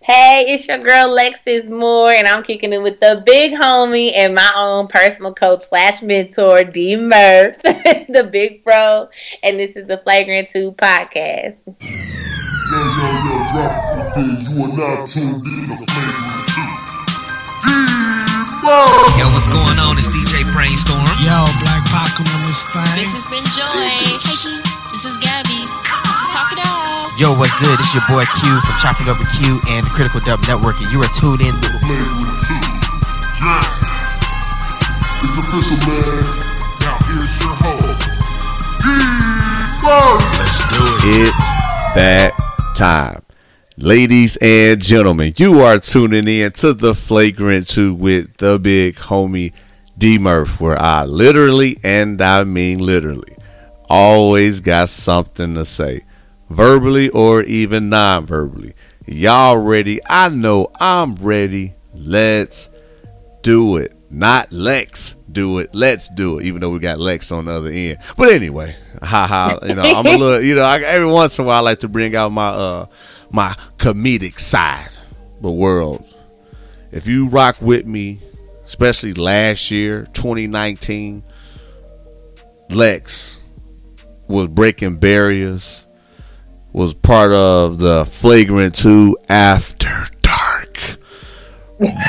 Hey, it's your girl Lexis Moore, and I'm kicking it with the big homie and my own personal coach slash mentor, D Murph, the big bro, and this is the Flagrant 2 podcast. Yo, yo, yo, drop it You are now tuned in to Flagrant 2. Yo, what's going on? It's DJ Brainstorm. Yo, Black Pac on this thing. This has been Joy. This is Gabby. This is Talk It Out. Yo, what's good? It's your boy Q from Chopping Up with Q and the Critical Dub Network, and you are tuned in to Flagrant 2. Yeah. It's official, man. Now here's your host, Let's do it. It's that time. Ladies and gentlemen, you are tuning in to the Flagrant 2 with the big homie D Murph, where I literally, and I mean literally, always got something to say, verbally or even non verbally. Y'all ready? I know I'm ready. Let's do it. Not Lex do it. Let's do it. Even though we got Lex on the other end. But anyway, haha. You know, I'm a little. You know, I, every once in a while, I like to bring out my uh my comedic side. The world. If you rock with me, especially last year, 2019, Lex was breaking barriers, was part of the Flagrant 2 After Dark.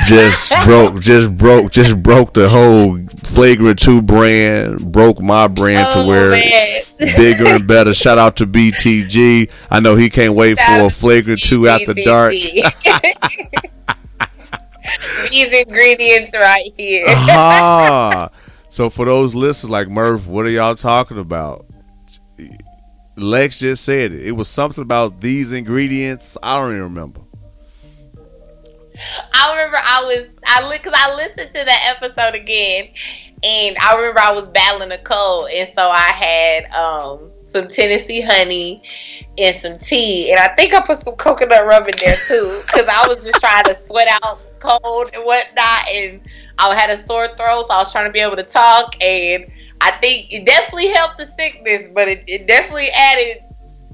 Just broke, just broke, just broke the whole Flagrant 2 brand, broke my brand oh, to where bigger and better. Shout out to BTG. I know he can't wait Shout for a Flagrant 2 After Dark. These ingredients right here. ah, so for those listeners like Murph, what are y'all talking about? Lex just said it. It was something about these ingredients. I don't even remember. I remember I was I because I listened to that episode again, and I remember I was battling a cold, and so I had um some Tennessee honey and some tea, and I think I put some coconut rum in there too because I was just trying to sweat out cold and whatnot, and I had a sore throat, so I was trying to be able to talk and I think it definitely helped the sickness, but it, it definitely added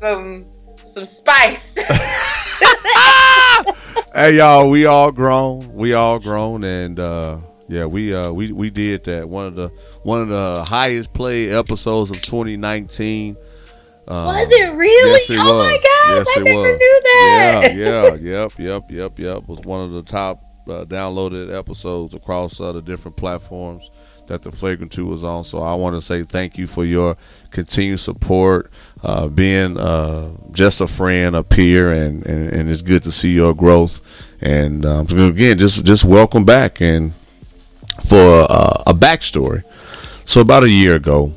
some some spice. hey y'all, we all grown. We all grown and uh yeah, we uh we we did that. One of the one of the highest play episodes of 2019. Um, was it really? Yes, it oh was. my gosh, yes, I never was. knew that. Yeah, yeah, yep, yep, yep, yep. Was one of the top uh, downloaded episodes across uh, the different platforms that the Flagrant 2 was on. So I want to say thank you for your continued support, uh, being uh, just a friend, a peer, and, and, and, it's good to see your growth. And um, again, just just welcome back. And for a backstory, so about a year ago,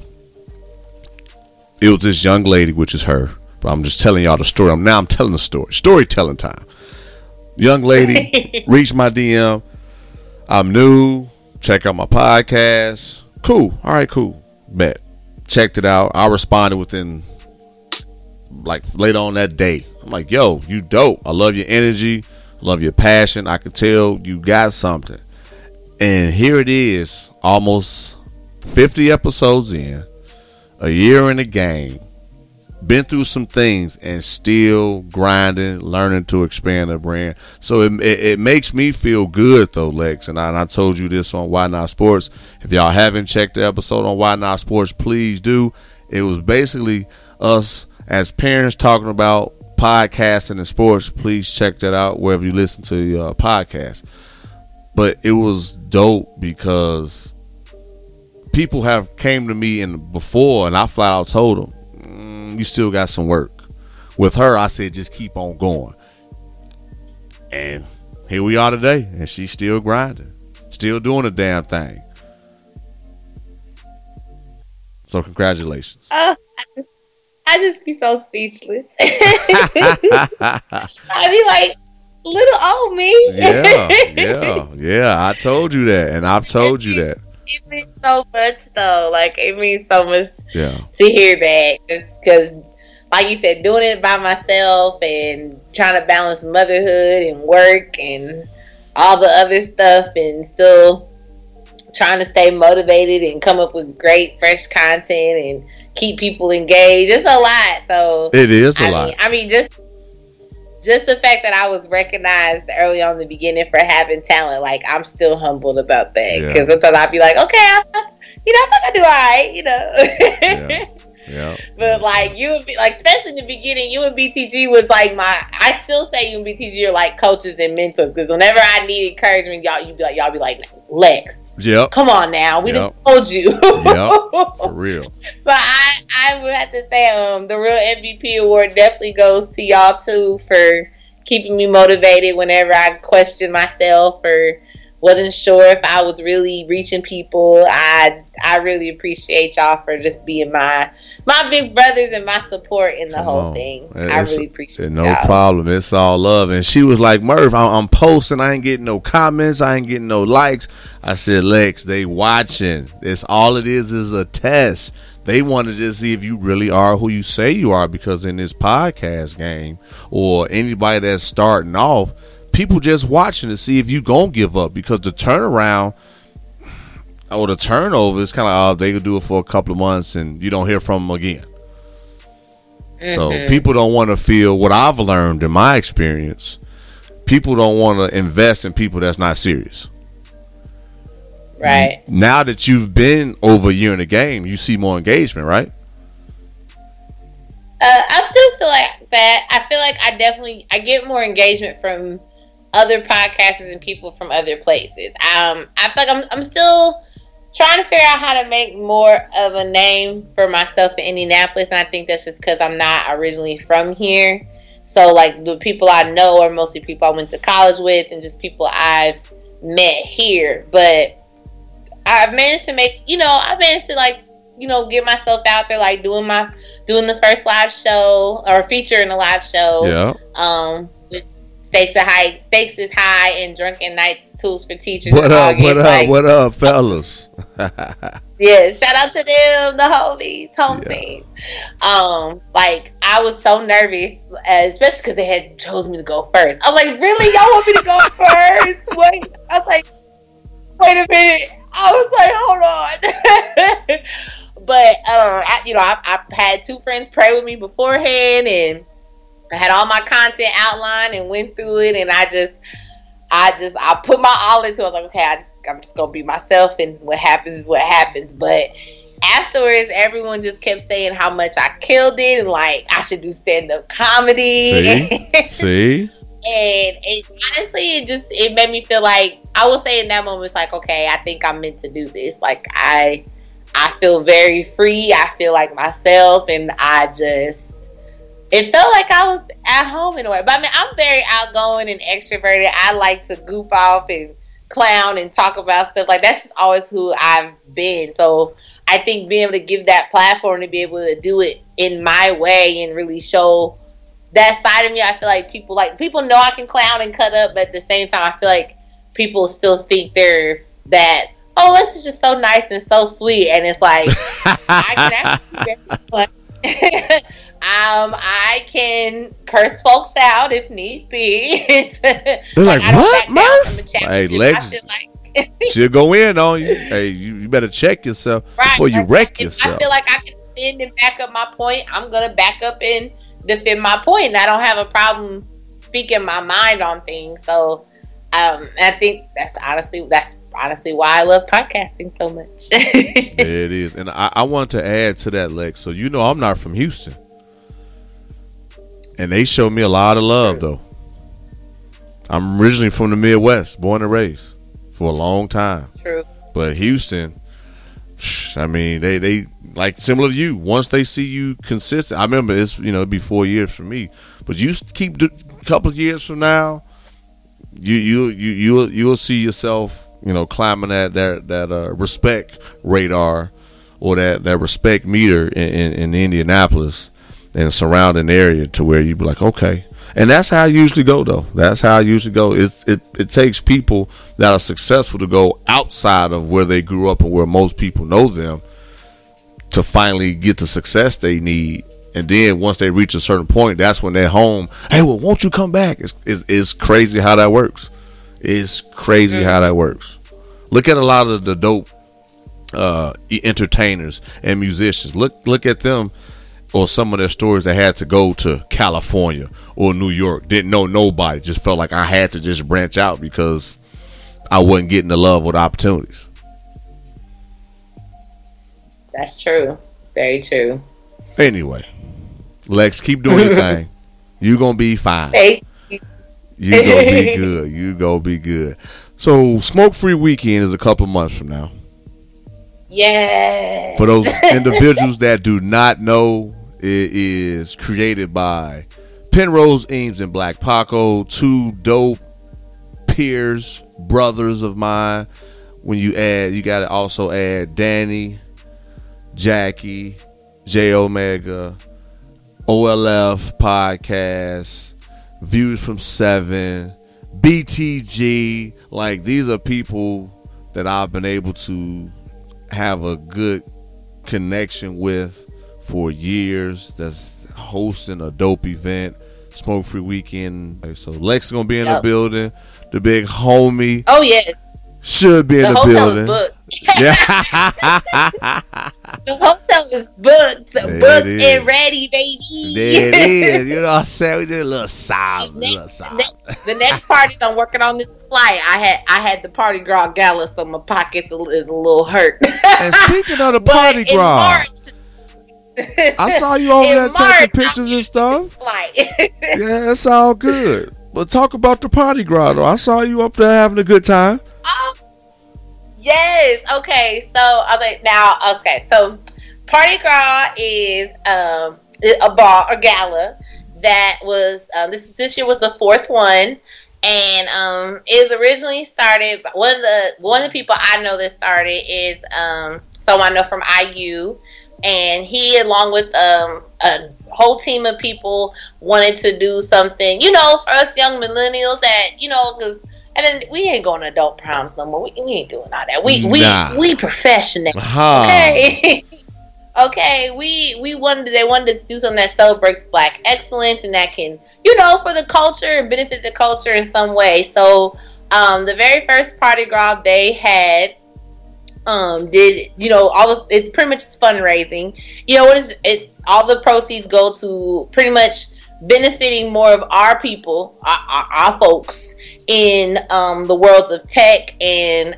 it was this young lady, which is her. But I'm just telling y'all the story. I'm now I'm telling the story. Storytelling time. Young lady reached my DM. I'm new check out my podcast. Cool. All right, cool. Bet. Checked it out. I responded within like later on that day. I'm like, yo, you dope. I love your energy. Love your passion. I could tell you got something. And here it is, almost 50 episodes in, a year in the game been through some things and still grinding, learning to expand the brand. So it, it, it makes me feel good though, Lex. And I, and I, told you this on Why Not Sports. If y'all haven't checked the episode on Why Not Sports, please do. It was basically us as parents talking about podcasting and sports. Please check that out wherever you listen to your podcast. But it was dope because people have came to me and before, and I flat out told them you still got some work. With her, I said just keep on going. And here we are today, and she's still grinding, still doing the damn thing. So congratulations. Uh, I, just, I just be so speechless. I be like, little old me. yeah, yeah, yeah. I told you that, and I've told you that it means so much though. Like it means so much yeah. to hear that. Just because, like you said, doing it by myself and trying to balance motherhood and work and all the other stuff, and still trying to stay motivated and come up with great fresh content and keep people engaged. It's a lot. So it is a I lot. Mean, I mean, just just the fact that I was recognized early on in the beginning for having talent, like I'm still humbled about that. Yeah. Because sometimes I'd be like, okay, I, you know, I do all right, you know. Yeah. Yeah. But like you would be like, especially in the beginning, you and BTG was like my. I still say you and BTG are like coaches and mentors because whenever I need encouragement, y'all you'd be like y'all be like Lex, Yep. come on now, we Yep. just told you. Yep. For real. But I, I would have to say, um, the real MVP award definitely goes to y'all too for keeping me motivated whenever I question myself or wasn't sure if I was really reaching people. I, I really appreciate y'all for just being my, my big brothers and my support in the Come whole on. thing. I really appreciate that. No y'all. problem. It's all love. And she was like, Murph, I'm, I'm posting. I ain't getting no comments. I ain't getting no likes. I said, Lex, they watching. It's all it is is a test. They want to just see if you really are who you say you are because in this podcast game or anybody that's starting off, people just watching to see if you going to give up because the turnaround or the turnover is kind of, oh, they could do it for a couple of months and you don't hear from them again. So Mm-hmm. people don't want to feel what I've learned in my experience. People don't want to invest in people that's not serious. Right. Now that you've been over a year in the game, you see more engagement, right? Uh, I still feel like that. I feel like I definitely I get more engagement from other podcasters and people from other places. Um, I feel like I'm I'm still trying to figure out how to make more of a name for myself in Indianapolis, and I think that's just because I'm not originally from here. So like the people I know are mostly people I went to college with, and just people I've met here. But I've managed to make you know I've managed to like you know get myself out there like doing my doing the first live show or feature in a live show Yeah. um stakes are high stakes is high and drunken nights tools for teachers What up? What up? Like, What up, fellas? yeah shout out to them the homies home Yeah. team um like i was so nervous uh, especially because they had chose me to go first i was like really y'all want me to go first wait i was like wait a minute i was like hold on but uh, I, you know I, I had two friends pray with me beforehand and I had all my content outlined and went through it, and I just, I just, I put my all into it. I was like, okay, I just, I'm just gonna be myself, and what happens is what happens. But afterwards, everyone just kept saying how much I killed it, and like I should do stand up comedy. See? See? and it honestly, it just it made me feel like I will say in that moment, it's like, okay, I think I'm meant to do this. Like I, I feel very free. I feel like myself, and I just it felt like I was at home in a way. But I mean, I'm very outgoing and extroverted. I like to goof off and clown and talk about stuff. Like that's just always who I've been. So I think being able to give that platform to be able to do it in my way and really show that side of me, I feel like people like people know I can clown and cut up, but at the same time, I feel like people still think there's that. Oh, this is just so nice and so sweet, and it's like I can actually be very fun. um, I can curse folks out if need be. They're like, I don't "What, Murph?" from a championship. Hey, I Lex- like- She'll go in on you. Hey, you, you better check yourself Right. before you Like, wreck if yourself. I feel like I can defend and back up my point. I'm gonna back up and defend my point. point, I don't have a problem speaking my mind on things. So, um, I think that's honestly that's honestly why I love podcasting so much. It is. And I, I want to add to that, Lex. So you know I'm not from Houston. And they showed me a lot of love though. I'm originally from the Midwest, born and raised for a long time. True. But Houston, I mean, they they like similar to you. Once they see you consistent, I remember it's you know it'd be four years for me, but you keep a couple of years from now, you you you you'll you'll see yourself you know climbing that that that uh, respect radar or that that respect meter in, in, in Indianapolis and surrounding area to where you be like okay. And that's how I usually go, though. That's how I usually go. It's, it it takes people that are successful to go outside of where they grew up and where most people know them to finally get the success they need. And then once they reach a certain point, that's when they're home. Hey, well, won't you come back? It's, it's, it's crazy how that works. It's crazy how that works. Look at a lot of the dope uh, entertainers and musicians. Look look at them or some of their stories that had to go to California or New York. Didn't know nobody. Just felt like I had to just branch out because I wasn't getting the love or the opportunities. That's true. Very true. Anyway, Lex, keep doing your thing. You gonna be fine. Hey, You gonna be good. You gonna be good. So, smoke free weekend is a couple months from now. yeah. For those individuals that do not know, is created by Penrose Eames and Black Paco, two dope peers, brothers of mine. When you add, you got to also add Danny, Jackie, J Omega, OLF podcast, Views from Seven, BTG. Like these are people that I've been able to have a good connection with for years. That's hosting a dope event, Smoke Free Weekend. So Lex is gonna be in the building. The big homie Oh yes. should be in The the, hotel building. Yeah, The hotel is booked, There booked and ready, baby. there it is. You know what I'm saying? We did a little sob, a little sob. the next party I'm working on this flight. I had I had the party girl gala, so my pockets a, is a little hurt. And speaking of the party in March- I saw you over there taking pictures and stuff. Yeah, it's all good. But talk about the party Gras. I saw you up there having a good time. Oh, yes. Okay. So like, now, okay. So, Party Gras is um a ball or gala that was um, this this year was the fourth one, and um it was originally started. by- One of the one of the people I know that started is um someone I know from IU, and he along with um a whole team of people wanted to do something, you know, for us young millennials that you know because. And then we ain't going to adult proms no more. We, we ain't doing all that. We Nah. we we professional. Huh. Okay. okay, we we wanted they wanted to do something that celebrates black excellence and that can, you know, for the culture and benefit the culture in some way. So um the very first party Gras they had um did you know all of it's pretty much fundraising. You know what is it all the proceeds go to pretty much benefiting more of our people, our, our, our folks in um, the worlds of tech and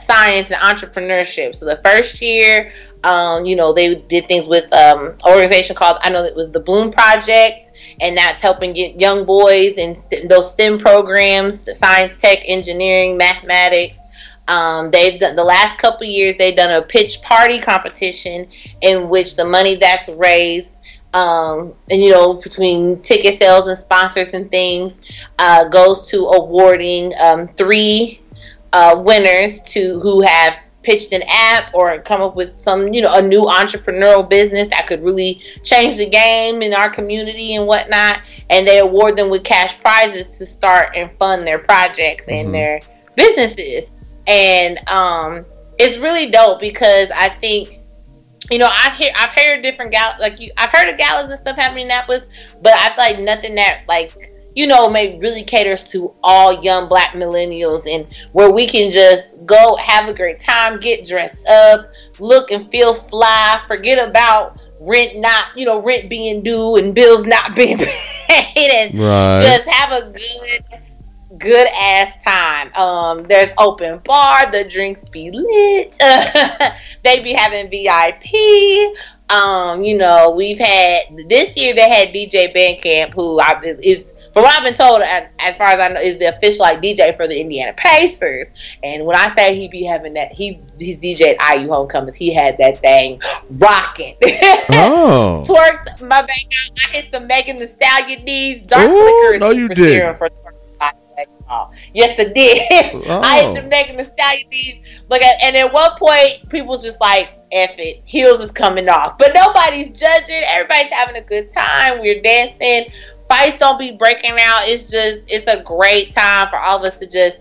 science and entrepreneurship. So the first year, um, you know, they did things with um, organization called I know it was the Bloom Project, and that's helping get young boys in those STEM programs, science, tech, engineering, mathematics. Um, they've done the last couple years. They've done a pitch party competition in which the money that's raised, um, and you know, between ticket sales and sponsors and things, uh, goes to awarding um, three uh, winners to who have pitched an app or come up with some, you know, a new entrepreneurial business that could really change the game in our community and whatnot. And they award them with cash prizes to start and fund their projects Mhm. and their businesses. And um, it's really dope because I think. You know, I've hear I've heard different gal like you I've heard of galas and stuff happening in Annapolis, but I feel like nothing that like you know, maybe really caters to all young black millennials and where we can just go have a great time, get dressed up, look and feel fly, forget about rent not, you know, rent being due and bills not being paid and Right. just have a good good ass time. Um there's open bar, the drinks be lit. they be having VIP. Um, you know, we've had this year they had DJ Bandcamp who I is from what I've been told, as far as I know, is the official like DJ for the Indiana Pacers. And when I say he be having that, he he's DJ at IU Homecomings. He had that thing rocking. Oh. Twerked my bang out. I hit some Megan Thee Stallion knees. Dark Ooh, no, you didn't. for Yes, I did. I Oh. hit the Megan Thee Stallion. Look at, and at one point, people's just like, "F it, heels is coming off," but nobody's judging. Everybody's having a good time. We're dancing. Fights don't be breaking out. It's just, it's a great time for all of us to just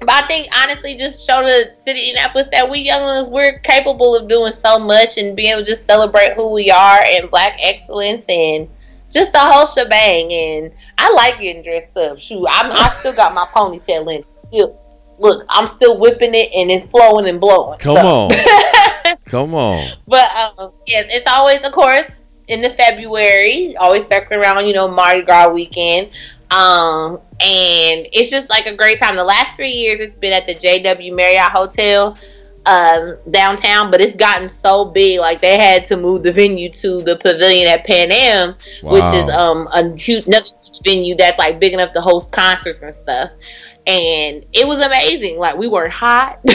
but I think honestly, just show the city of Indianapolis that we young ones we're capable of doing so much and being able to just celebrate who we are and black excellence and just the whole shebang. And I like getting dressed up. Shoot, I'm I still got my ponytail in. Still, look, I'm still whipping it and it's flowing and blowing. Come So- on. Come on. but um, yes, it's always, of course, in the February, always circling around, you know, Mardi Gras weekend. Um, and it's just like a great time. The last three years, it's been at the JW Marriott Hotel um, downtown, but it's gotten so big, like they had to move the venue to the pavilion at Pan Am, which is um a huge another venue that's like big enough to host concerts and stuff. And it was amazing. Like we weren't hot.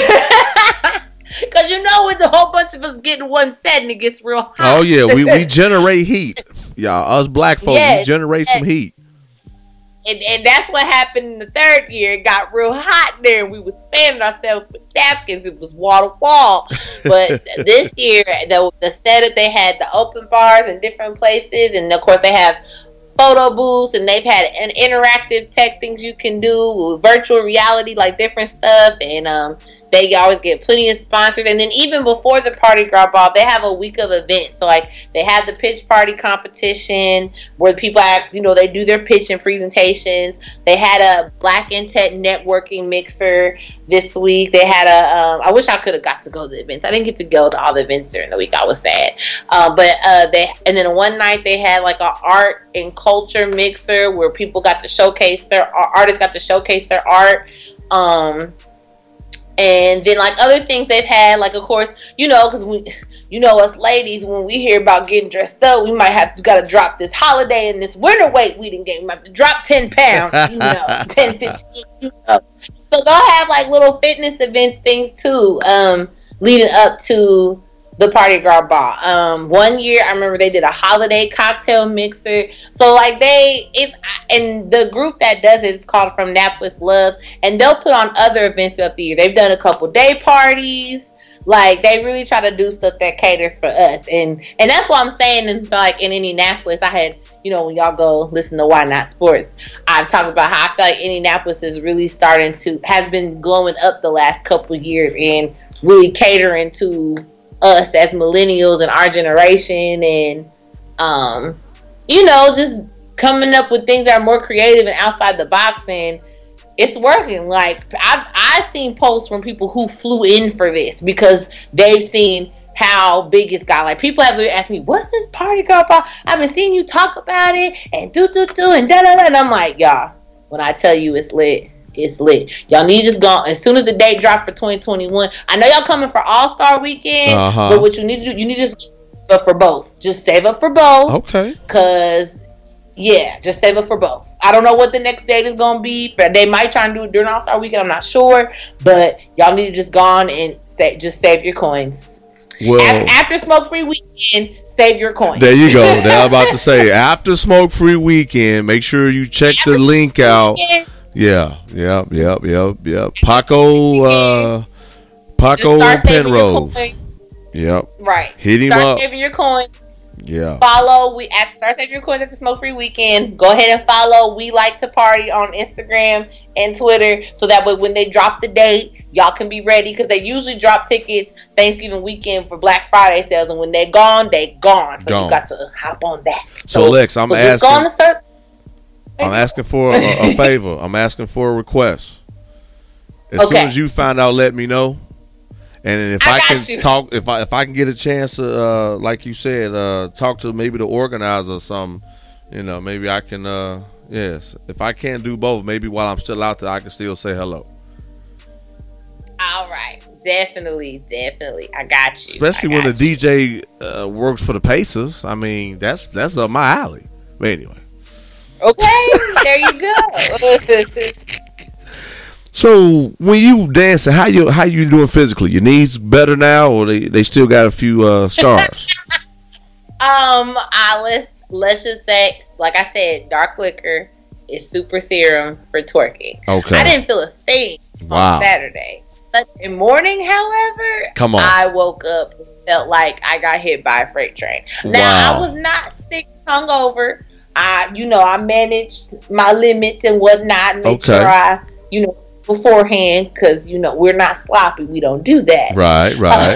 Cause you know with a whole bunch of us getting one set and it gets real hot. Oh yeah, we, we generate heat. Y'all, us black folks, we Yes, generate some heat. And, and that's what happened in the third year. It got real hot there. and We was fanning ourselves with napkins. It was wall to wall. But this year, the, the setup, they had the open bars in different places. And of course, they have photo booths and they've had an interactive tech things you can do with virtual reality, like different stuff. And um, they always get plenty of sponsors. And then even before the Party Girl Ball, they have a week of events. So like they have the pitch party competition where people have, you know, they do their pitch and presentations. They had a Black and Tech networking mixer this week. They had a, um, I wish I could have got to go to the events. I didn't get to go to all the events during the week. I was sad. Uh, but uh, they, and then one night they had like a art and culture mixer where people got to showcase their artists got to showcase their art. Um, and then like other things they've had, like of course, you know, because we, you know, us ladies, when we hear about getting dressed up, we might have got to drop this holiday and this winter weight we didn't get. We might have to drop ten pounds, you know, 10, 15, you know. So they'll have like little fitness event things too, um, leading up to the party girl ball. Um, one year I remember they did a holiday cocktail mixer. So like they it's and the group that does it is called From Nap with Love, and they'll put on other events throughout the year. They've done a couple day parties. Like they really try to do stuff that caters for us, and and that's what I'm saying. In like in Indianapolis, I had you know when y'all go listen to Why Not Sports, I talk about how I feel like Indianapolis is really starting to has been glowing up the last couple years and really catering to us as millennials and our generation and um you know just coming up with things that are more creative and outside the box and it's working. Like i've i've seen posts from people who flew in for this because they've seen how big it's got like people have asked me what's this party girl ball i've been seeing you talk about it and do do do and da da da and i'm like y'all when i tell you it's lit it's lit. Y'all need to just go as soon as the date drop for 2021. I know y'all coming for All Star Weekend, Uh-huh. but what you need to do, you need to just save up for both. Just save up for both, Okay. cause yeah, just save up for both. I don't know what the next date is gonna be, but they might try and do it during All Star Weekend. I'm not sure, but y'all need to just go on and say, just save your coins. Well, Af- After Smoke Free Weekend, save your coins. there you go. Now I'm about to say after smoke free weekend, make sure you check the link out. Weekend, Yeah, yep, yep, yep, yep. Paco, uh, Paco and Penrose. Yep, Right. Hit him start up. saving your coins. yeah. follow we at start saving your coins at the smoke free weekend go ahead and follow we like to party on instagram and twitter so that way when they drop the date y'all can be ready because they usually drop tickets thanksgiving weekend for black friday sales and when they're gone they gone so Gone. you got to hop on that So, Lex, I'm go on asking- the search I'm asking for a, a favor. I'm asking for a request. As soon as you find out, let me know. And if I I, can you. talk, if I if I can get a chance to, uh, like you said, uh, talk to maybe the organizer or something, you know, maybe I can. Uh, yes, if I can't do both, maybe while I'm still out there, I can still say hello. all right definitely definitely i got you Especially I when the you. DJ uh, works for the Pacers. I mean, that's that's up my alley. But anyway, okay there you go so when you dancing, how you how you doing physically? Your knees better now, or they, they still got a few uh, scars? Um, I let's let's just say, like I said, dark liquor is super serum for twerking. Okay. I didn't feel a thing Wow. on Saturday. Sunday morning, however, Come on. I woke up felt like I got hit by a freight train. Now I was not sick, hungover. I, you know, I managed my limits and whatnot. Make Okay. sure I, you know, beforehand, because you know we're not sloppy. We don't do that. Right, right.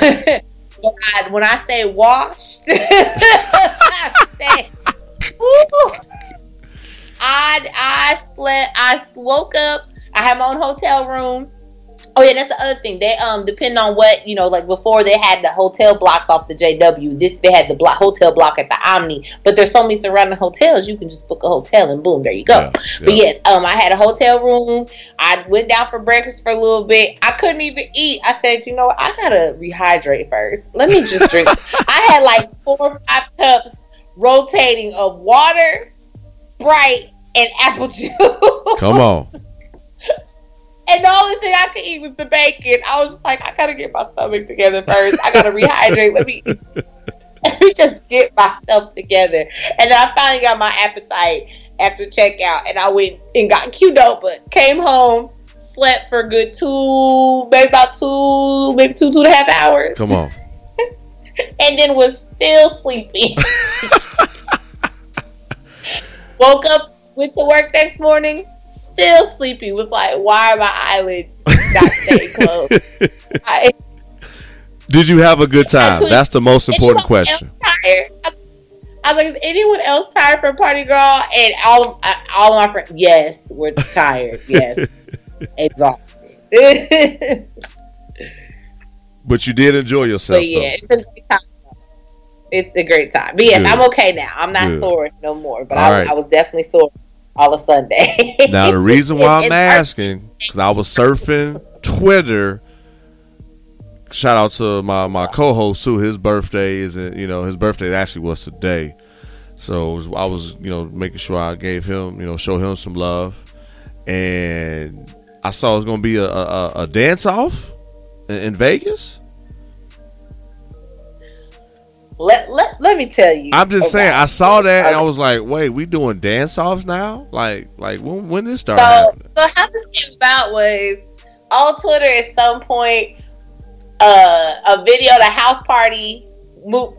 but I, when I say washed, I say, I I slept. I woke up. I had my own hotel room. Oh yeah, that's the other thing. They um depend on what you know. Like before, they had the hotel blocks off the JW. This they had the block hotel block at the Omni. But there's so many surrounding hotels, you can just book a hotel and boom, there you go. Yeah, But yes, um, I had a hotel room. I went down for breakfast for a little bit. I couldn't even eat. I said, you know, what? I gotta rehydrate first. Let me just drink. I had like four or five cups rotating of water, Sprite, and apple juice. Come on. And the only thing I could eat was the bacon. I was just like, I gotta get my stomach together first. I gotta rehydrate. Let me let me just get myself together. And then I finally got my appetite after checkout and I went and got Qdoba. Came home, slept for a good two, maybe about two, maybe two, two and a half hours. Come on. And then was still sleeping. Woke up, went to work next morning, still sleepy. Was like, why are my eyelids not staying closed? I, Did you have a good time? That's the most important question. tired? I, I was like, is anyone else tired from Party Girl? And all of, uh, all of my friends, yes, we're tired. Yes, exhausted. But you did enjoy yourself. but yeah, though. it's a great time. It's a great time. But yes, Good. I'm okay now. I'm not Good. sore no more. But I, right. I was definitely sore all of Sunday. Now the reason why I'm asking because I was surfing Twitter. Shout out to my my co-host Sue. His birthday is you know his birthday actually was today, so was- I was you know making sure I gave him you know show him some love, and I saw it was gonna be a a, a dance off in, in Vegas. Let, let, let me tell you. I'm just saying I saw that and I was like, wait, we doing dance offs now? Like like when when this started?" So, so how this came about was on Twitter at some point, uh, a video, of the house party,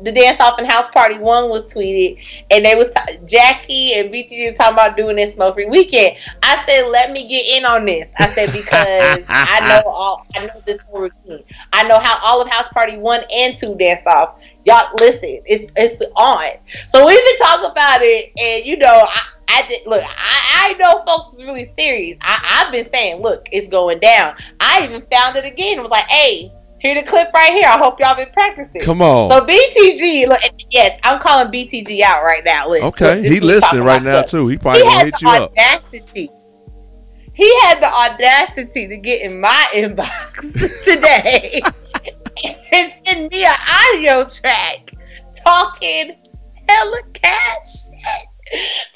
the dance off and house party one was tweeted, and they was t- Jackie and BTG was talking about doing this smoke free weekend. I said, let me get in on this. I said because I know all, I know this whole routine. I know how all of house party one and two dance offs. Y'all listen, it's it's on. So we've been talking about it, and you know, I, I did look. I, I know folks is really serious. I, I've been saying, look, it's going down. I even found it again. It was like, hey, here the clip right here. I hope y'all been practicing. Come on. So BTG, look, yes, I'm calling BTG out right now. Look, okay, he listening right now stuff. too. He probably He gonna hit you up. audacity. He had the audacity to get in my inbox today and send me an audio track talking hella cash shit.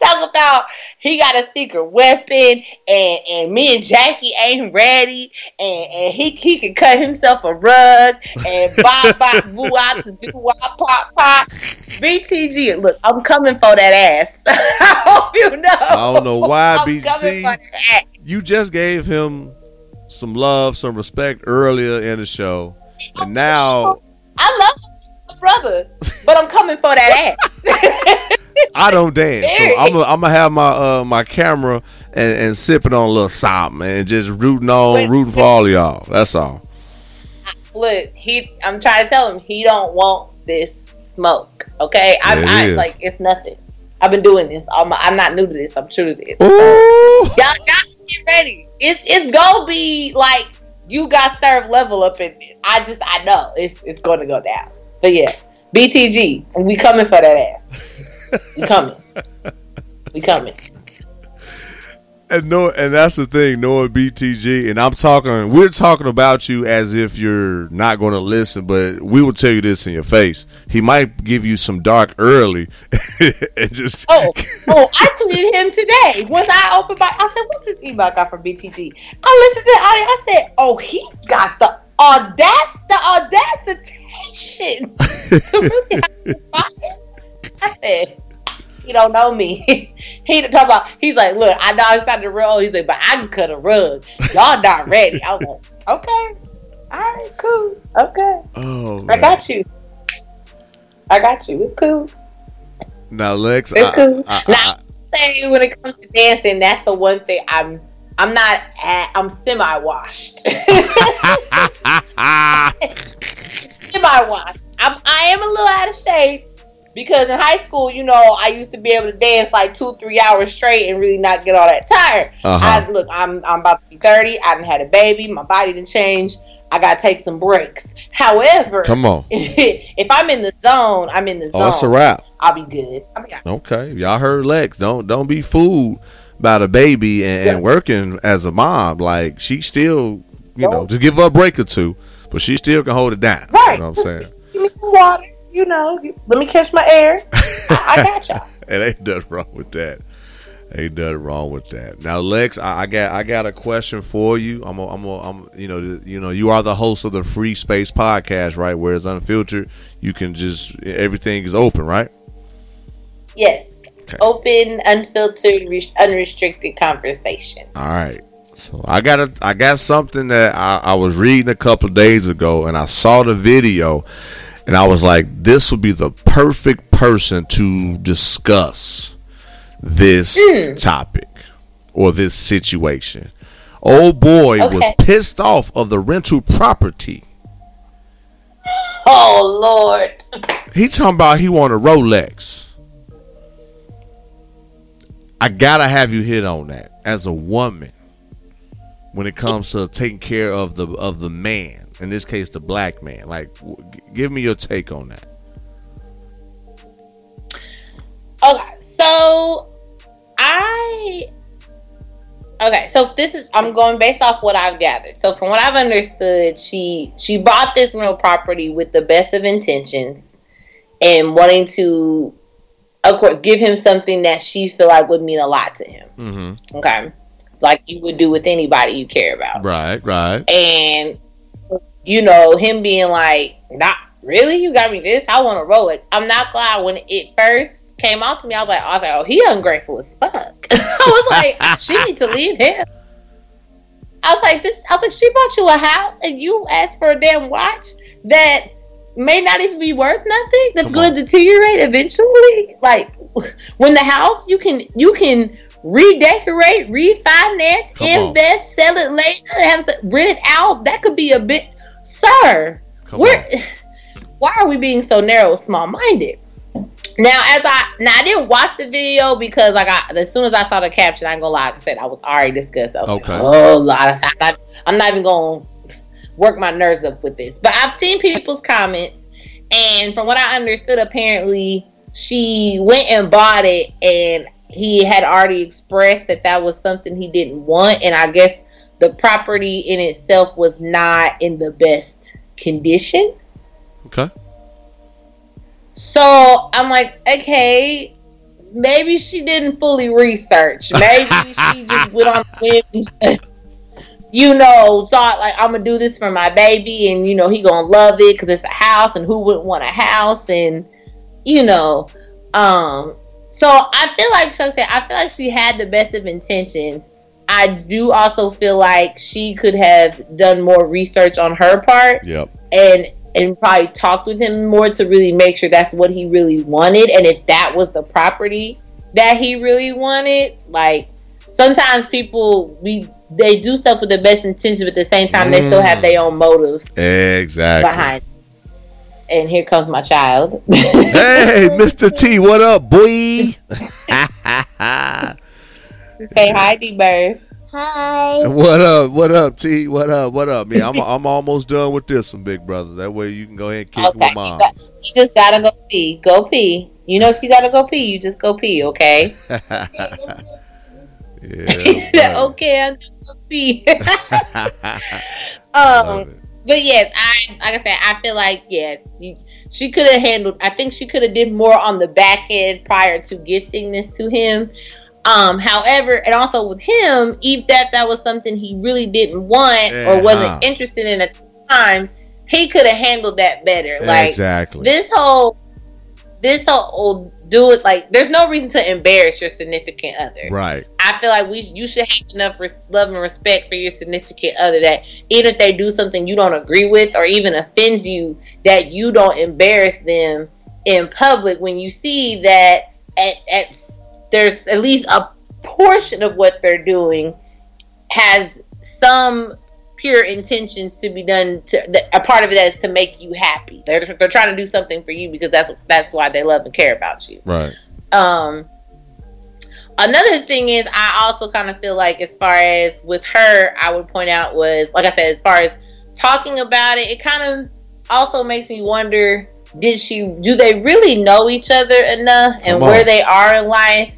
Talk about he got a secret weapon and, and me and Jackie ain't ready and, and he he can cut himself a rug and bop bop boo out to do wop pop pop. BTG, look, I'm coming for that ass. I hope you know. I don't know why, I'm BTG. You just gave him some love, some respect earlier in the show, and now I love my brother, but I'm coming for that ass. I don't dance. So I'm gonna have my uh my camera and, and sipping on a little something and just rooting on, rooting for all y'all. That's all. Look, he. I'm trying to tell him he don't want this smoke. Okay, I, It I is. like it's nothing. I've been doing this. I'm, I'm not new to this. I'm true to this. Ooh. Y'all, y'all get ready. It's it's gonna be like you got served level up in this. I just I know it's it's going to go down. But yeah, BTG, we coming for that ass. We coming. we coming. And no, and that's the thing, knowing BTG, and I'm talking, we're talking about you as if you're not going to listen, but we will tell you this in your face. He might give you some dark early, and just Oh, oh, I tweeted him today. Once I opened my, I said, "What's this email I got from BTG?" I listened to the audio. I said, "Oh, he's got the audac, the audacity to really have to find him." I said, "He don't know me." he talk about. He's like, "Look, I know I started to roll." He's like, "But I can cut a rug. Y'all not ready." I was like, "Okay, all right, cool, okay, oh, I man. got you." I got you. It's cool. now Lex, It's I, cool. I, Now, say when it comes to dancing, that's the one thing I'm I'm not at, I'm semi washed. Semi washed. I'm I am a little out of shape, because in high school, you know, I used to be able to dance like two, three hours straight and really not get all that tired. Uh-huh. I look, I'm I'm about to be thirty. I didn't had a baby. My body didn't change. I gotta take some breaks. However, Come on. if I'm in the zone, I'm in the zone. Oh, it's a wrap. I'll be good. I mean, Okay, y'all heard Lex. Don't don't be fooled by the baby and, and working as a mom. Like she still, you know, just give her a break or two, but she still can hold it down. Right. You know what I'm saying? give me some water. You know, let me catch my air. I, I got y'all. It ain't nothing wrong with that. Ain't nothing wrong with that. Now, Lex, I, I got I got a question for you. I'm a, I'm a, I'm you know you know you are the host of the Free Space podcast, right? Where it's unfiltered. You can just everything is open, right? Yes. Okay. Open, unfiltered, re- unrestricted conversation. All right. So I got a, I got something that I, I was reading a couple of days ago, and I saw the video, and I was like, this would be the perfect person to discuss this hmm. topic or this situation. Old boy was pissed off of the rental property. Oh Lord. He talking about he want a Rolex. I gotta have you hit on that as a woman when it comes to taking care of the of the man. In this case, the black man. Like, w- give me your take on that. Okay, so I okay, so this is I'm going based off what I've gathered. So from what I've understood, she she bought this real property with the best of intentions and wanting to, of course, give him something that she feel like would mean a lot to him. Mm-hmm. Okay, like you would do with anybody you care about. Right, right. and you know him being like, "Not really, you got me this. I want a Rolex." I'm not glad when it first came out to me. I was like, "I was like, oh, he ungrateful as fuck." I was like, "She need to leave him." I was like, "This." I was like, "She bought you a house and you asked for a damn watch that." May not even be worth nothing. That's going on. to deteriorate eventually. Like when the house, you can you can redecorate, refinance, Come on. invest, sell it later, have rent it out. That could be a bit, sir. Come We're, on. why are we being so narrow, small minded? Now, as I now I didn't watch the video because like I as soon as I saw the caption, I ain't gonna lie, I said I was already disgusted. Was Okay. Like, oh I'm not, I'm not even gonna work my nerves up with this. But I've seen people's comments, and from what I understood, apparently she went and bought it, and he had already expressed that that was something he didn't want, and I guess the property in itself was not in the best condition. Okay. So I'm like, okay, maybe she didn't fully research. Maybe she just went on a whim and just, you know, thought like I'm gonna do this for my baby, and you know he gonna love it because it's a house, and who wouldn't want a house, and you know, um. So I feel like Chuck said, I feel like she had the best of intentions. I do also feel like she could have done more research on her part Yep. and and probably talked with him more to really make sure that's what he really wanted and if that was the property that he really wanted like sometimes people we they do stuff with the best intentions but at the same time they still have their own motives Exactly. behind it. and here comes my child Hey, Mr. T, what up, boy? say hi d-bird Hi. What up? What up, T? What up? What up? Me, I'm I'm almost done with this one, big brother. That way you can go ahead and kick Okay, with mom. got- you just gotta go pee go pee you know if you gotta go pee you just go pee okay yeah. okay i'm just gonna pee um. But yes, I like I said, I feel like yes, you, she could have handled. I think she could have did more on the back end prior to gifting this to him. Um, however, and also with him, if that that was something he really didn't want or Uh-huh. wasn't interested in at the time, he could have handled that better. Like exactly. this whole, this whole do it like there's no reason to embarrass your significant other. right. I feel like we you should have enough res- love and respect for your significant other that even if they do something you don't agree with or even offends you, that you don't embarrass them in public when you see that at, at there's at least a portion of what they're doing has some pure intentions to be done. To a part of that is to make you happy. They're they're trying to do something for you because that's that's why they love and care about you. Right. Um. Another thing is, I also kind of feel like, as far as with her, I would point out was, like I said, as far as talking about it, it kind of also makes me wonder: Did she? Do they really know each other enough, and where they are in life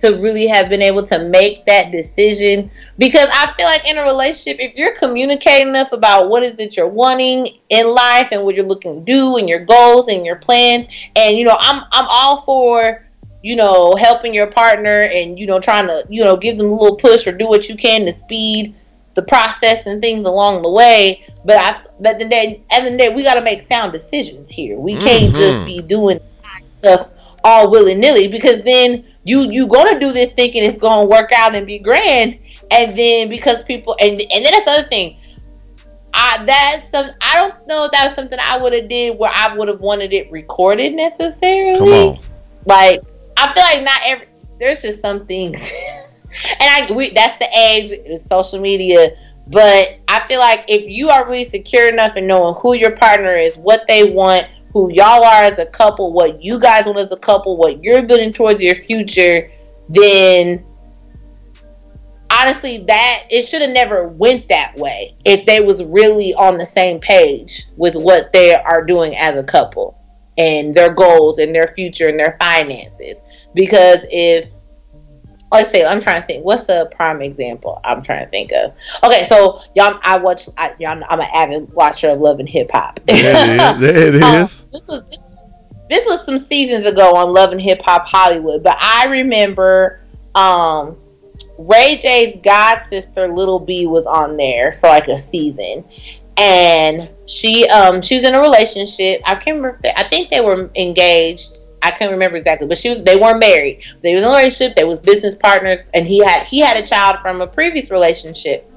to really have been able to make that decision? Because I feel like in a relationship, if you're communicating enough about what is it you're wanting in life and what you're looking to do and your goals and your plans, and you know, I'm I'm all for you know helping your partner and you know trying to you know give them a little push or do what you can to speed the process and things along the way. But I but the day at the end of the day, we got to make sound decisions here. We can't just Mhm. be doing stuff all willy nilly because then you you gonna do this thinking it's gonna work out and be grand, and then because people and and then that's the other thing. I that's some I don't know if that was something I would have did where I would have wanted it recorded necessarily. Come on. Like I feel like not every there's just some things, and I we that's the age of social media. But I feel like if you are really secure enough in knowing who your partner is, what they want, who y'all are as a couple, what you guys want as a couple, what you're building towards your future, then honestly that it should have never went that way if they was really on the same page with what they are doing as a couple and their goals and their future and their finances. Because if let's say I'm trying to think what's a prime example I'm trying to think of okay so y'all I watch I, y'all, I'm an avid watcher of Love and Hip Hop There it is. There it um, is. this was this was some seasons ago on Love and Hip Hop Hollywood, but I remember um, Ray J's god sister Little B was on there for like a season, and she um she was in a relationship. I can't remember. I think they were engaged. I can't remember exactly, but she was. They weren't married. They was in a relationship. They was business partners, and he had he had a child from a previous relationship.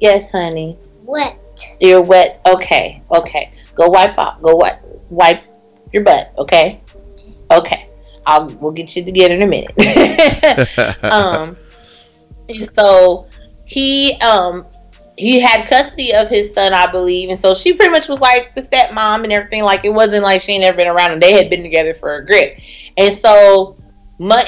Yes, honey. Wet. You're wet. Okay, okay. Go wipe off. Go wipe wipe your butt. Okay, okay. I'll we'll get you together in a minute. um, and so he um he had custody of his son, I believe, and so she pretty much was like the stepmom and everything. Like it wasn't like she ain't never been around, and they had been together for a grip. And so,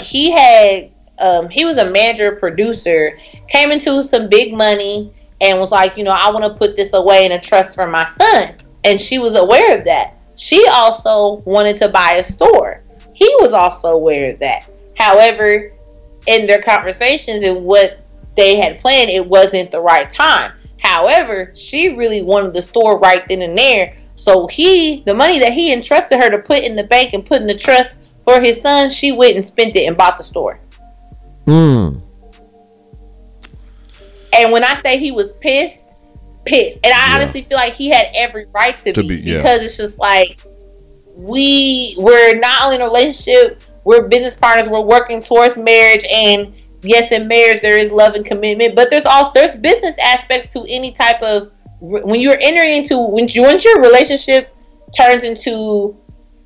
he had um he was a manager producer, came into some big money, and was like, you know, I want to put this away in a trust for my son. And she was aware of that. She also wanted to buy a store. He was also aware of that. However, in their conversations and what they had planned, it wasn't the right time. However, she really wanted the store right then and there. So he, the money that he entrusted her to put in the bank and put in the trust for his son, she went and spent it and bought the store. Mm. And when I say he was pissed, pissed. And I Yeah. honestly feel like he had every right to, To be, be, yeah. because it's just like we we're not only in a relationship, we're business partners, we're working towards marriage and yes, in marriage there is love and commitment, but there's also there's business aspects to any type of when you're entering into when you once your relationship turns into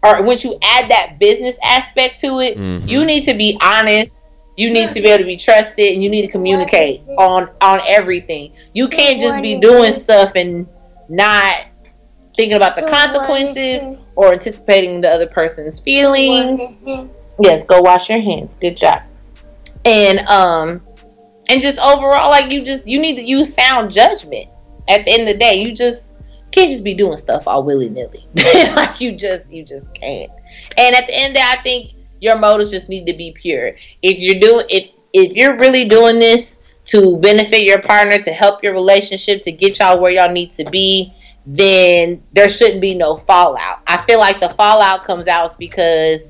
or once you add that business aspect to it, Mhm. you need to be honest. You need to be able to be trusted, and you need to communicate on on everything. You can't just be doing stuff and not thinking about the consequences or anticipating the other person's feelings. Yes, go wash your hands. Good job. And um and just overall like you just you need to use sound judgment. At the end of the day, you just can't just be doing stuff all willy nilly. like you just you just can't. And at the end of the day, I think your motives just need to be pure. If you're doing if if you're really doing this to benefit your partner, to help your relationship, to get y'all where y'all need to be, then there shouldn't be no fallout. I feel like the fallout comes out because,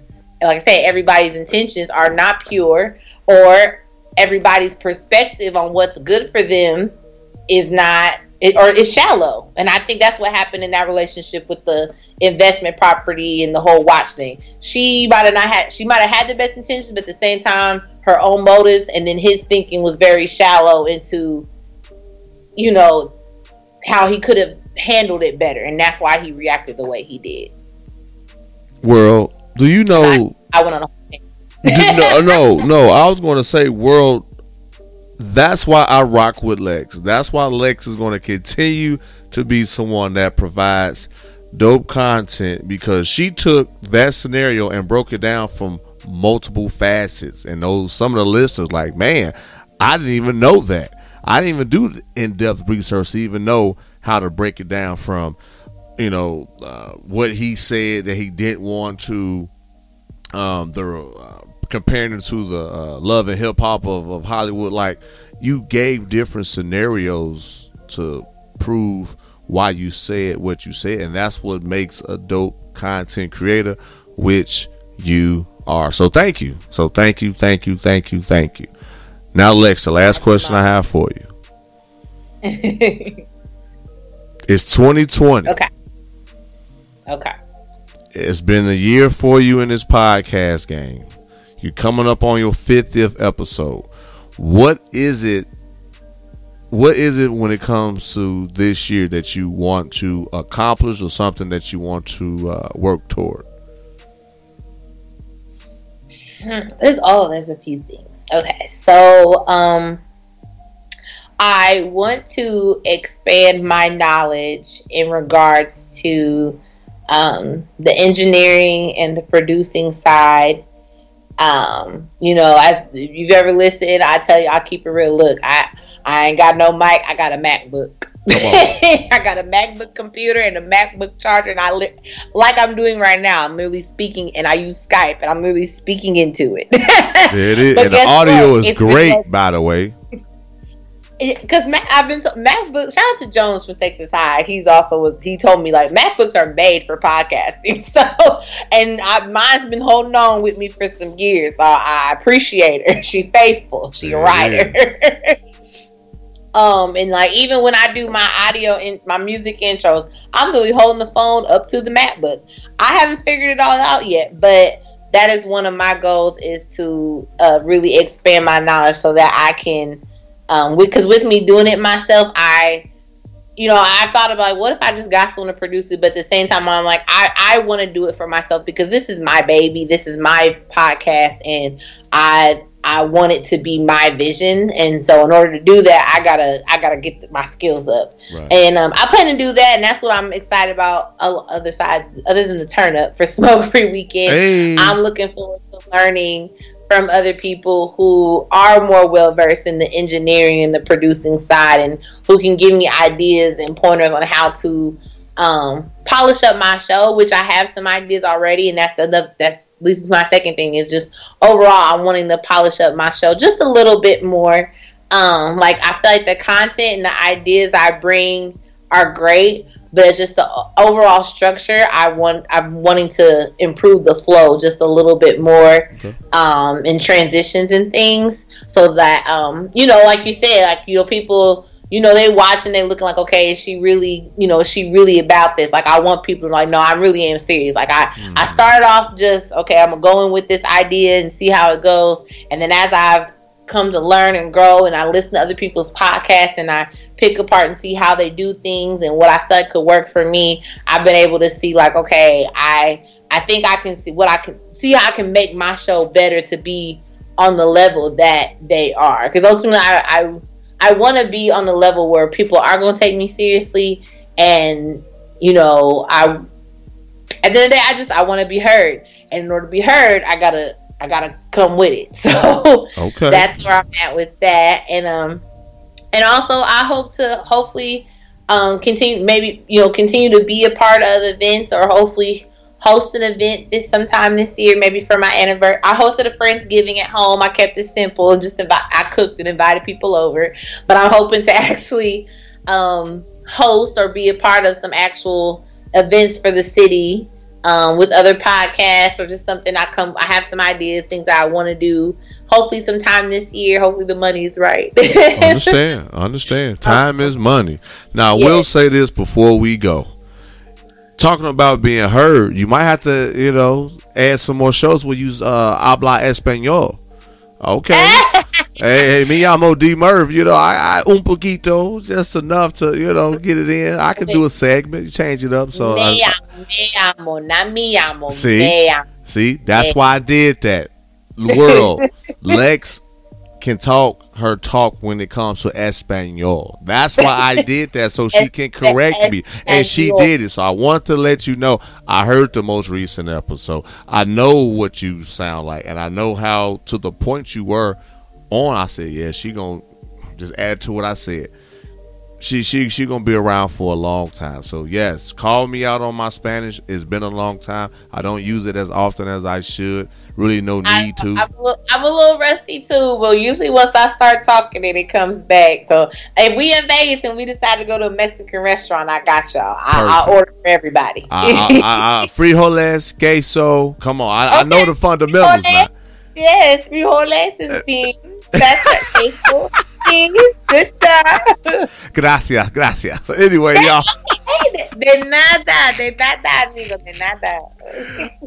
like I said, everybody's intentions are not pure, or everybody's perspective on what's good for them is not, it, or is shallow. And I think that's what happened in that relationship with the investment property and the whole watch thing. She might have not had, she might have had the best intentions, but at the same time, her own motives, and then his thinking was very shallow into, you know, how he could have handled it better, and that's why he reacted the way he did. Well, do you know? I went on a no, no, no. I was going to say, world. that's why I rock with Lex. That's why Lex is going to continue to be someone that provides dope content because she took that scenario and broke it down from multiple facets. And those some of the listeners like, man, I didn't even know that. I didn't even do in depth research to even know how to break it down from, you know, uh, what he said that he didn't want to, um, the uh, comparing it to the uh, love and hip hop of, of Hollywood. Like you gave different scenarios to prove why you said what you said, and that's what makes a dope content creator, which you are. So thank you. So thank you, thank you, thank you, thank you. Now, Lex, the last question I have for you. it's 2020. Okay. Okay. It's been a year for you in this podcast game. You're coming up on your 50th episode. What is it? What is it when it comes to this year that you want to accomplish or something that you want to uh, work toward? There's all, there's a few things. Okay, so um, I want to expand my knowledge in regards to um, the engineering and the producing side. Um, you know, as if you've ever listened, I tell you, I keep it real. Look, I I ain't got no mic. I got a MacBook. I got a MacBook computer and a MacBook charger, and I li- like I'm doing right now. I'm literally speaking, and I use Skype, and I'm literally speaking into it. It is, and the audio what? is It's great, because- by the way. Because I've been to, MacBook. Shout out to Jones from Texas High. He's also was he told me like MacBooks are made for podcasting. So and I, mine's been holding on with me for some years. So I appreciate her. She faithful. She a Yeah. writer. um and like even when I do my audio in my music intros, I'm literally holding the phone up to the MacBook. I haven't figured it all out yet, but that is one of my goals is to uh, really expand my knowledge so that I can um because with me doing it myself i you know i thought about like, what if i just got someone to produce it but at the same time i'm like i i want to do it for myself because this is my baby this is my podcast and i i want it to be my vision and so in order to do that i gotta i gotta get my skills up Right. and um, I plan to do that, and that's what I'm excited about. Other side, other than the turn up for Smoke Free Weekend, Hey. I'm looking forward to learning from other people who are more well versed in the engineering and the producing side, and who can give me ideas and pointers on how to um, polish up my show. Which I have some ideas already, and that's another. That's at least my second thing is just overall, I'm wanting to polish up my show just a little bit more. Um, like I feel like the content and the ideas I bring are great, but it's just the overall structure. I want I'm wanting to improve the flow just a little bit more, Okay. um, in transitions and things, so that um, you know, like you said, like you know, people. You know, they watch and they looking like, okay, is she really, you know, is she really about this? Like, I want people to like, no, I really am serious. Like, I, I started off just, okay, I'm going with this idea and see how it goes. And then as I've come to learn and grow and I listen to other people's podcasts and I pick apart and see how they do things and what I thought could work for me, I've been able to see like, okay, I I think I can see what I can see how I can make my show better to be on the level that they are. Because ultimately I I, I want to be on the level where people are going to take me seriously and you know, I at the end of the day I just I want to be heard. And in order to be heard, I gotta I gotta come with it. So Okay. that's where I'm at with that. And um and also I hope to hopefully um continue maybe you know continue to be a part of events or hopefully host an event this sometime this year maybe for my anniversary. I hosted a friendsgiving at home. I kept it simple. Just I cooked and invited people over, but I'm hoping to actually um host or be a part of some actual events for the city um, with other podcasts or just something I come I have some ideas, things I want to do. Hopefully sometime this year. Hopefully the money is right. understand, understand. Time is money. Now, I Yeah. will say this before we go. Talking about being heard, you might have to, you know, add some more shows you use uh, habla español. Okay. hey, hey, me llamo D Merv. You know, I, I un poquito, just enough to, you know, get it in. I can do a segment, change it up. So, me I- amo, me amo, not me amo, See? me amo. see, that's why I did that. World, Lex can talk her talk when it comes to Espanol. That's why I did that so she can correct me. And she did it. So I want to let you know I heard the most recent episode. I know what you sound like and I know how to the point you were on. I said, yeah, she gonna just add to what I said she she she gonna be around for a long time. So yes, call me out on my Spanish. It's been a long time. I don't use it as often as I should. Really, no need I, to. I'm a, little, I'm a little rusty too, but usually once I start talking, it it comes back. So if we in Vegas and we decide to go to a Mexican restaurant, I got y'all. I, will order for everybody. I, I, I, frijoles, queso. Come on, I, okay. I know the fundamentals frijoles. now. Yes, frijoles is uh, beans. That's queso. Good job. Gracias, gracias. Anyway, y'all. De nada, de nada, amigo, de nada.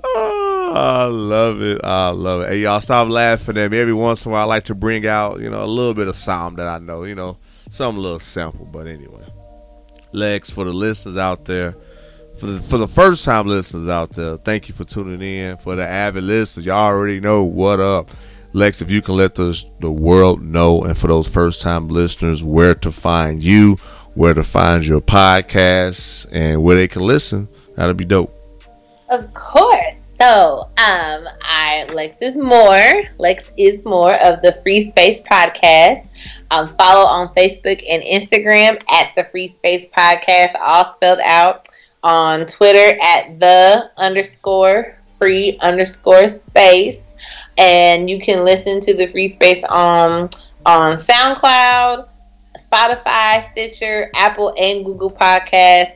oh, I love it. I love it. Hey, y'all, stop laughing at me. Every once in a while, I like to bring out, you know, a little bit of sound that I know, you know, some little sample. But anyway, Lex, for the listeners out there, for the, for the first time listeners out there, thank you for tuning in. For the avid listeners, y'all already know what up. Lex, if you can let the, the world know, and for those first time listeners, where to find you, where to find your podcasts, and where they can listen, that'd be dope. Of course. So, um, I Lex is more. Lex is more of the Free Space Podcast. Um, follow on Facebook and Instagram at the Free Space Podcast, all spelled out. On Twitter at the underscore free underscore space and you can listen to the free space on on SoundCloud, Spotify, Stitcher, Apple, and Google Podcasts.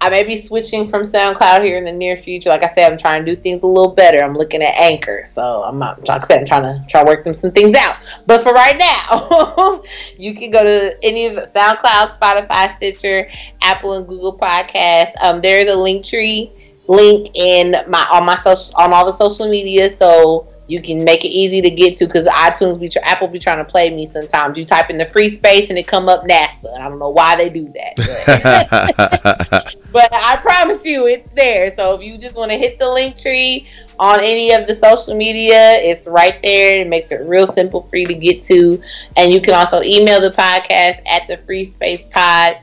I may be switching from SoundCloud here in the near future. Like I said, I'm trying to do things a little better. I'm looking at Anchor, so I'm not. Like I said, I'm trying to try work them some things out. But for right now, you can go to any of the SoundCloud, Spotify, Stitcher, Apple, and Google Podcasts. Um, there's a Linktree link in my on my social on all the social media. So you can make it easy to get to because iTunes be Apple be trying to play me sometimes. You type in the free space and it come up NASA. I don't know why they do that, but, but I promise you it's there. So if you just want to hit the Linktree on any of the social media, it's right there. It makes it real simple for you to get to, and you can also email the podcast at the free space pod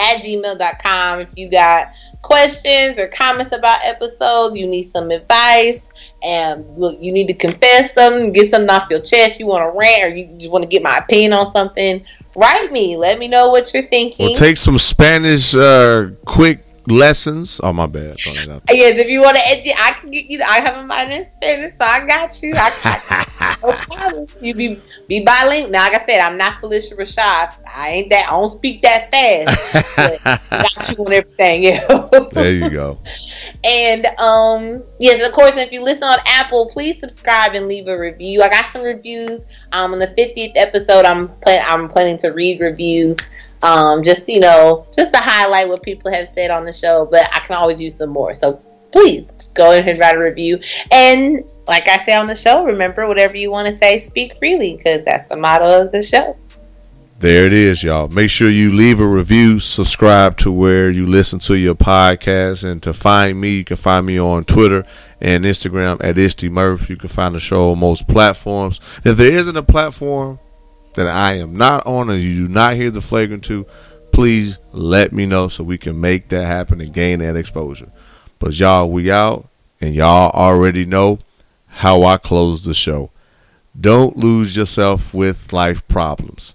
at gmail.com if you got questions or comments about episodes, you need some advice and look, you need to confess something, get something off your chest, you want to rant, or you just want to get my opinion on something, write me. Let me know what you're thinking. We'll take some Spanish uh, quick lessons. Oh my bad. Yes, if you want to, I can get you. I have a minor in Spanish, so I got you. I, no problem. You be be bilingual. Now, like I said, I'm not Phylicia Rashad. I ain't that. I don't speak that fast. got you on everything. Yeah. there you go. And um, yes, of course, if you listen on Apple, please subscribe and leave a review. I got some reviews. Um, on the 50th episode, I'm plan- I'm planning to read reviews. Um, just you know, just to highlight what people have said on the show, but I can always use some more. So please go ahead and write a review. And like I say on the show, remember whatever you want to say, speak freely, because that's the motto of the show. There it is, y'all. Make sure you leave a review, subscribe to where you listen to your podcast, and to find me, you can find me on Twitter and Instagram at Isty Murph. You can find the show on most platforms. If there isn't a platform that I am not on and you do not hear the flagrant two, please let me know so we can make that happen and gain that exposure. But y'all, we out, and y'all already know how I close the show. Don't lose yourself with life problems.